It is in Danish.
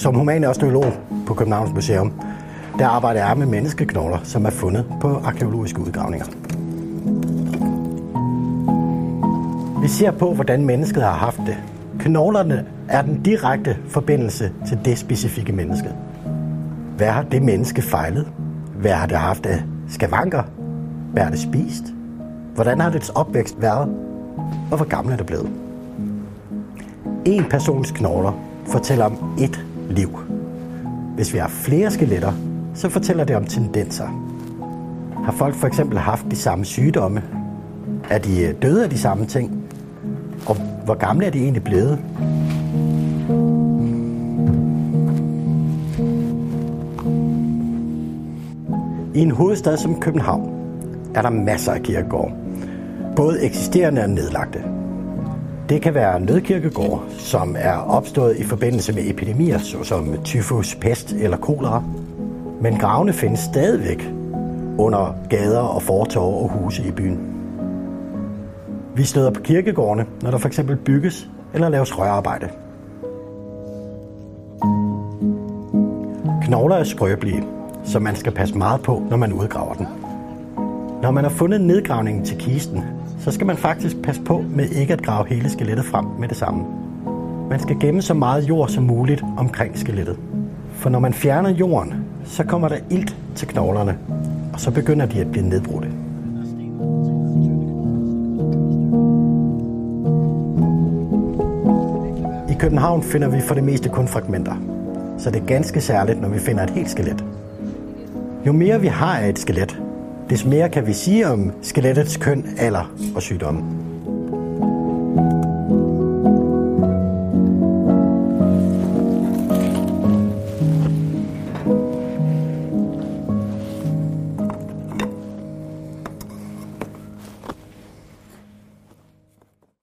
Som human osteolog på Københavns Museum, der arbejder jeg med menneskeknogler, som er fundet på arkeologiske udgravninger. Vi ser på, hvordan mennesket har haft det. Knoglerne er den direkte forbindelse til det specifikke menneske. Hvad har det menneske fejlet? Hvad har det haft af skavanker? Hvad har det spist? Hvordan har dets opvækst været? Og hvor gammel er det blevet? En persons knogler fortæller om et liv. Hvis vi har flere skeletter, så fortæller det om tendenser. Har folk for eksempel haft de samme sygdomme? Er de øh, døde af de samme ting? Og hvor gamle er de egentlig blevet? I en hovedstad som København er der masser af kirkegårde. Både eksisterende og nedlagte. Det kan være nødkirkegård, som er opstået i forbindelse med epidemier, såsom tyfus, pest eller kolera. Men gravene findes stadigvæk under gader og fortorv og huse i byen. Vi støder på kirkegårdene, når der for eksempel bygges eller laves rørarbejde. Knogler er skrøbelige, så man skal passe meget på, når man udgraver den. Når man har fundet nedgravningen til kisten, så skal man faktisk passe på med ikke at grave hele skelettet frem med det samme. Man skal gemme så meget jord som muligt omkring skelettet. For når man fjerner jorden, så kommer der ilt til knoglerne, og så begynder de at blive nedbrudte. I København finder vi for det meste kun fragmenter, så det er ganske særligt, når vi finder et helt skelet. Jo mere vi har af et skelet, des mere kan vi sige om skelettets køn, alder og sygdomme.